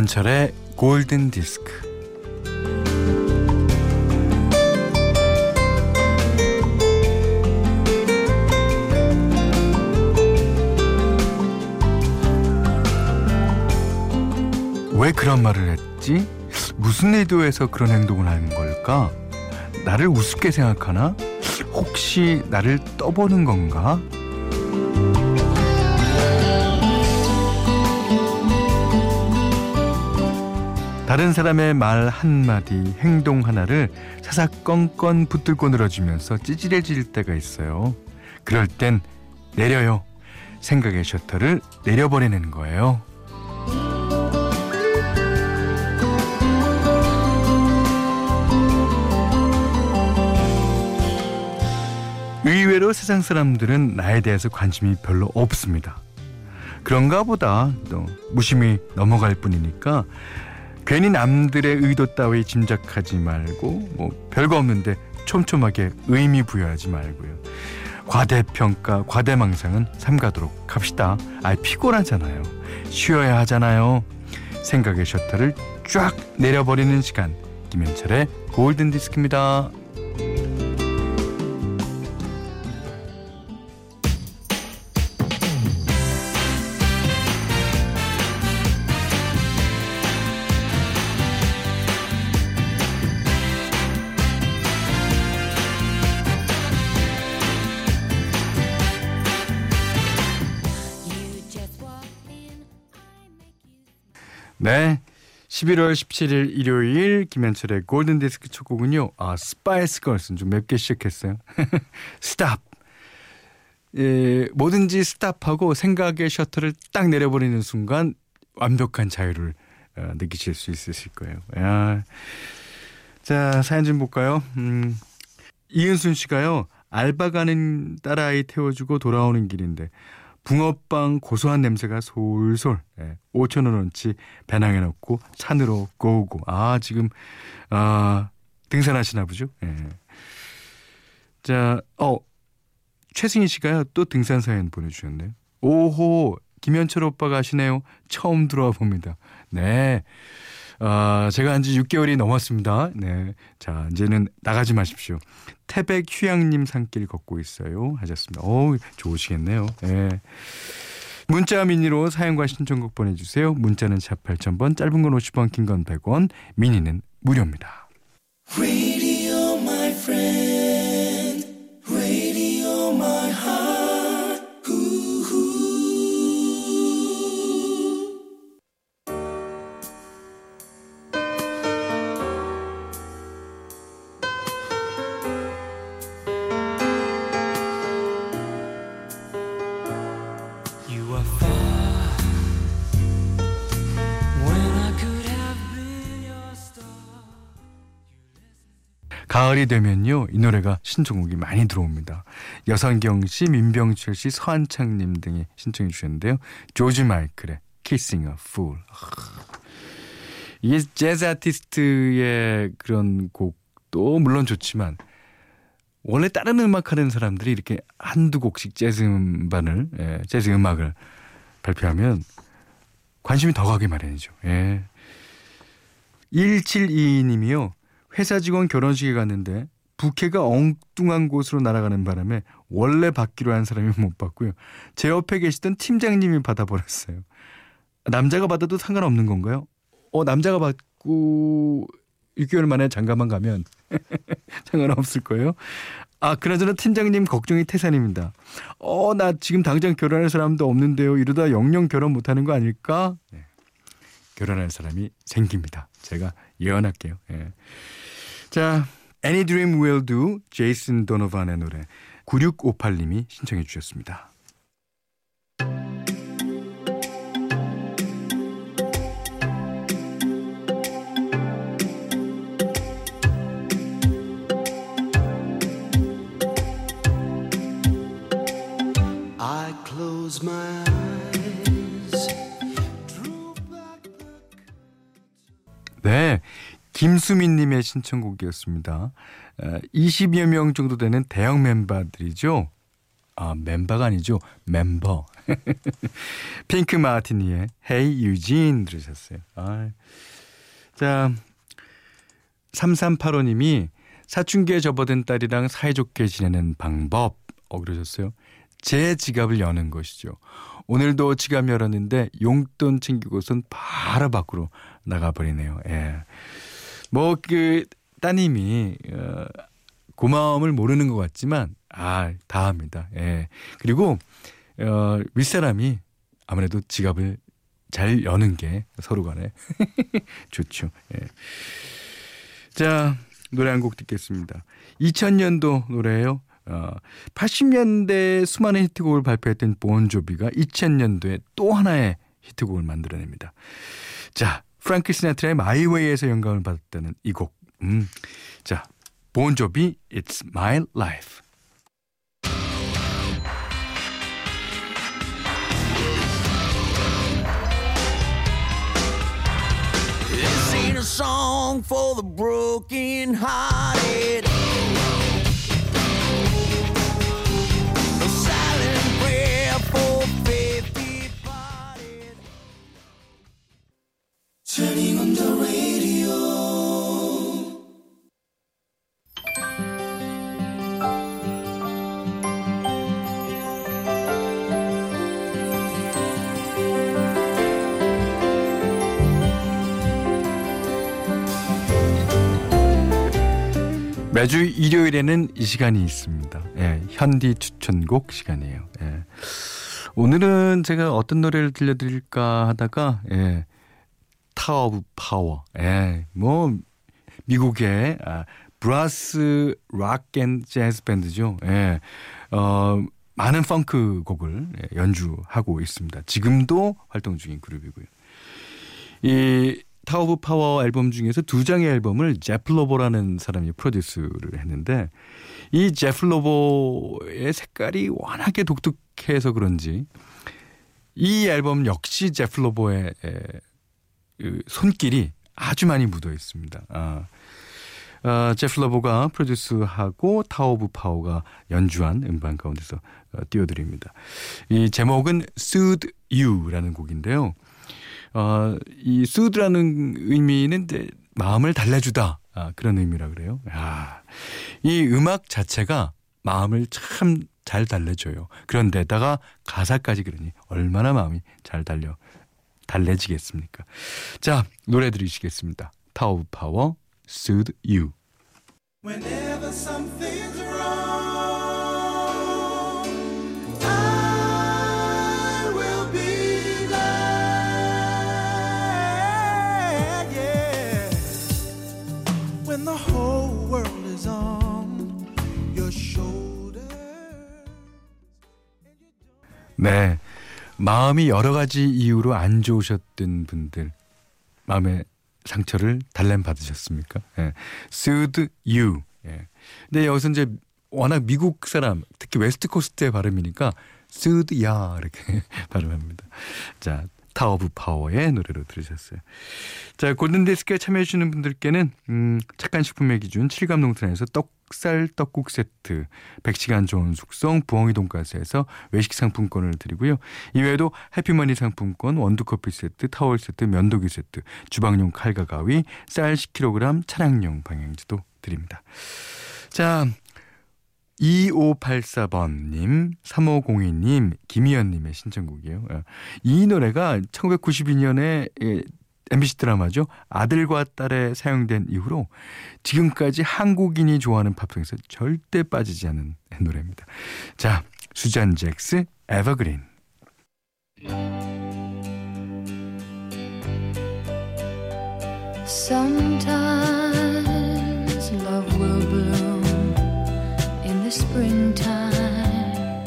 김현철의 골든 디스크. 왜 그런 말을 했지? 무슨 의도에서 그런 행동을 하는 걸까? 나를 우습게 생각하나? 혹시 나를 떠보는 건가? 다른 사람의 말 한마디, 행동 하나를 사사건건 붙들고 늘어지면서 찌질해질 때가 있어요. 그럴 땐 내려요. 생각의 셔터를 내려버리는 거예요. 의외로 세상 사람들은 나에 대해서 관심이 별로 없습니다. 그런가 보다 또 무심히 넘어갈 뿐이니까 괜히 남들의 의도 따위 짐작하지 말고 뭐 별거 없는데 촘촘하게 의미 부여하지 말고요. 과대평가, 과대망상은 삼가도록 합시다. 아 피곤하잖아요. 쉬어야 하잖아요. 생각의 셔터를 쫙 내려버리는 시간. 김현철의 골든 디스크입니다. 네. 11월 17일 일요일 김현철의 골든 디스크 첫 곡은요. 아, 스파이스 걸스는 좀 맵게 시작했어요. Stop. 예, 뭐든지 stop하고 생각의 셔터를 딱 내려버리는 순간 완벽한 자유를 어, 느끼실 수 있으실 거예요. 야. 자, 사연 좀 볼까요? 음, 이은순 씨가요. 알바 가는 딸아이 태워주고 돌아오는 길인데 붕어빵 고소한 냄새가 솔솔 예, 5천 원어치 배낭에 넣고 산으로 고고 아 지금 아 등산하시나 보죠. 예. 자, 어 최승희 씨가요 또 등산 사연 보내주셨네요. 오호 김현철 오빠가 하시네요. 처음 들어와 봅니다. 네. 아, 제가 한 지 6개월이 넘었습니다. 네. 자, 이제는 나가지 마십시오. 태백 휴양림 산길 걷고 있어요. 하셨습니다. 어우, 좋으시겠네요. 네. 문자 미니로 사연과 신청곡 보내주세요. 문자는 샵 8000번, 짧은 건 50원, 긴 건 100원, 미니는 무료입니다. 가을이 되면요 이 노래가 신청곡이 많이 들어옵니다. 여성경 씨, 민병철 씨, 서한창 님 등이 신청해 주셨는데요. 조지 마이클의 Kissing a Fool. 이게 재즈 아티스트의 그런 곡도 물론 좋지만 원래 다른 음악 하는 사람들이 이렇게 한두 곡씩 재즈 음반을 예, 재즈 음악을 발표하면 관심이 더 가게 마련이죠. 예. 1722님이요. 회사 직원 결혼식에 갔는데 부케가 엉뚱한 곳으로 날아가는 바람에 원래 받기로 한 사람이 못 받고요. 제 옆에 계시던 팀장님이 받아버렸어요. 남자가 받아도 상관없는 건가요? 어, 남자가 받고 6개월 만에 장가만 가면 상관없을 거예요. 아, 그나저나 팀장님 걱정이 태산입니다. 어, 나 지금 당장 결혼할 사람도 없는데요. 이러다 영영 결혼 못하는 거 아닐까? 네. 결혼할 사람이 생깁니다. 제가 예언할게요. 예. 자, Any Dream Will Do, 제이슨 도노반의 노래 9658님이 신청해 주셨습니다. 네. 김수민님의 신청곡이었습니다. 20여 명 정도 되는 대형 멤버들이죠. 아, 멤버가 아니죠. 멤버. 핑크 마티니의 Hey Eugene 들으셨어요. 아. 자, 3385님이 사춘기에 접어든 딸이랑 사이좋게 지내는 방법 어 그러셨어요. 제 지갑을 여는 것이죠. 오늘도 지갑 열었는데 용돈 챙기고선 바로 밖으로 나가버리네요. 예. 뭐, 그, 따님이, 어, 고마움을 모르는 것 같지만, 아, 다 합니다. 예. 그리고, 어, 윗사람이 아무래도 지갑을 잘 여는 게 서로 간에 좋죠. 예. 자, 노래 한 곡 듣겠습니다. 2000년도 노래예요. 어, 80년대 수많은 히트곡을 발표했던 본조비가 2000년도에 또 하나의 히트곡을 만들어냅니다. 자, 프랑크 시나트라의 마이웨이에서 영감을 받았다는 이 곡. 음. 자, 본조비 It's My Life. 매주 일요일에는 이 시간이 있습니다. 예, 현디 추천곡 시간이에요. 예. 오늘은 제가 어떤 노래를 들려드릴까 하다가 예, 타워 오브 파워. 예, 뭐 미국의 아, brass rock and 재즈 밴드죠. 예, 어, 많은 펑크 곡을 예, 연주하고 있습니다. 지금도 활동 중인 그룹이고요. 이 타워 오브 파워 앨범 중에서 두 장의 앨범을 제프 로버라는 사람이 프로듀스를 했는데 이 제프 로버의 색깔이 워낙에 독특해서 그런지 이 앨범 역시 제프 로버의 그 손길이 아주 많이 묻어 있습니다. 아. 어, 제프 로버가 프로듀스하고 타워 오브 파워가 연주한 음반 가운데서 어, 띄워드립니다. 이 제목은 Soothe You라는 곡인데요. 어, 이 soothe라는 의미는 이제 마음을 달래주다. 아, 그런 의미라 그래요. 야, 이 음악 자체가 마음을 참 잘 달래줘요. 그런데다가 가사까지 그러니 얼마나 마음이 잘 달려 달래지겠습니까? 자, 노래 들으시겠습니다. 타워 파워, Soothe You. 네. 마음이 여러 가지 이유로 안 좋으셨던 분들 마음의 상처를 달랜 받으셨습니까? 예. Soothe you. 예. 근데 여기서 이제 워낙 미국 사람 특히 West Coast의 발음이니까 ya 이렇게 발음합니다. 자, 타워 오브 파워의 노래로 들으셨어요. 자, 골든디스크에 참여해주시는 분들께는, 음, 착한 식품의 기준 칠갑농산에서 떡살 떡국 세트, 100시간 좋은 숙성 부엉이 돈가스에서 외식 상품권을 드리고요. 이외에도 해피머니 상품권, 원두커피 세트, 타월 세트, 면도기 세트, 주방용 칼과 가위, 쌀 10kg, 차량용 방향지도 드립니다. 자, 2584번님, 3502님, 김희연님의 신청곡이에요. 어, 이 노래가 1992년에 MBC 드라마죠. 아들과 딸에 사용된 이후로 지금까지 한국인이 좋아하는 팝송에서 절대 빠지지 않은 노래입니다. 자, 수잔 잭스, 에버그린. Sometimes love will bloom springtime.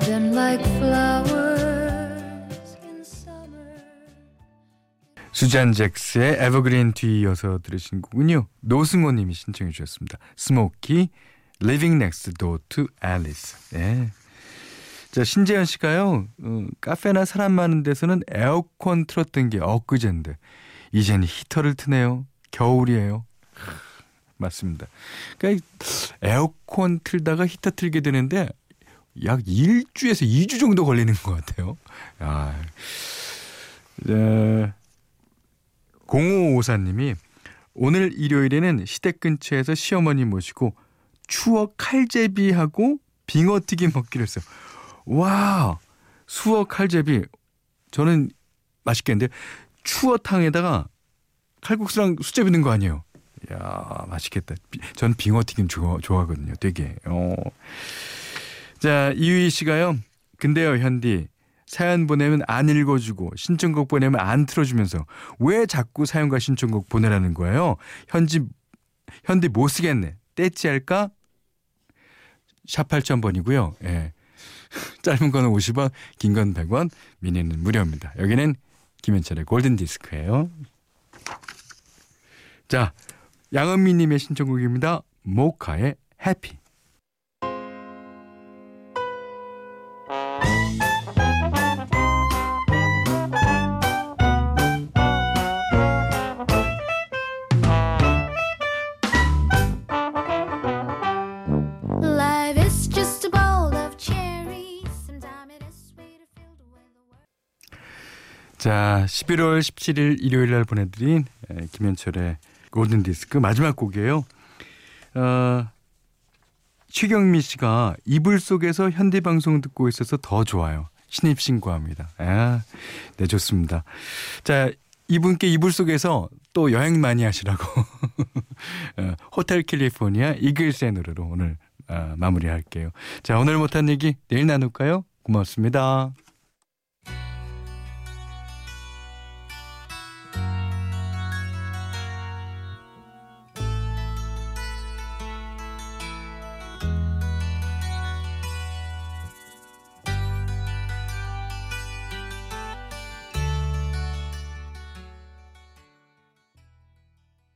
Then like flowers in summer. 수잔 잭스의 Evergreen 뒤이어서 들으신 곡은요. 노승호 님이 신청해 주셨습니다. 스모키 Living Next Door to Alice. 네. 자, 신재현 씨가요. 어, 카페나 사람 많은 데서는 에어컨 틀었던 게 엊그젠데 이젠 히터를 트네요. 겨울이에요. 맞습니다. 그러니까 에어컨 틀다가 히터 틀게 되는데 약 1주에서 2주 정도 걸리는 것 같아요. 아. 네. 0554님이 오늘 일요일에는 시댁 근처에서 시어머니 모시고 추억 칼제비하고 빙어튀김 먹기로 했어요. 와, 수어 칼제비. 저는 맛있겠는데 추어탕에다가 칼국수랑 수제비 넣은 거 아니에요? 야 맛있겠다. 전 빙어 튀김 좋아, 좋아하거든요. 되게. 어. 자, 이유희 씨가요. 근데요, 현디. 사연 보내면 안 읽어주고 신청곡 보내면 안 틀어주면서 왜 자꾸 사연과 신청곡 보내라는 거예요? 현지 현디 못 쓰겠네. 떼찌할까? 샵 8000번이고요. 예. 짧은 거는 50원, 긴 건 100원, 미니는 무료입니다. 여기는 김현철의 골든 디스크예요. 자, 양은미 님의 신청곡입니다. 모카의 해피. 자, 11월 17일 일요일 날 보내드린 에, 김현철의 골든 디스크 마지막 곡이에요. 어, 최경미 씨가 이불 속에서 현대 방송 듣고 있어서 더 좋아요. 신입 신고합니다. 아, 네 좋습니다. 자, 이분께 이불 속에서 또 여행 많이 하시라고 어, 호텔 캘리포니아 노래로 오늘 아, 마무리할게요. 자, 오늘 못한 얘기 내일 나눌까요? 고맙습니다.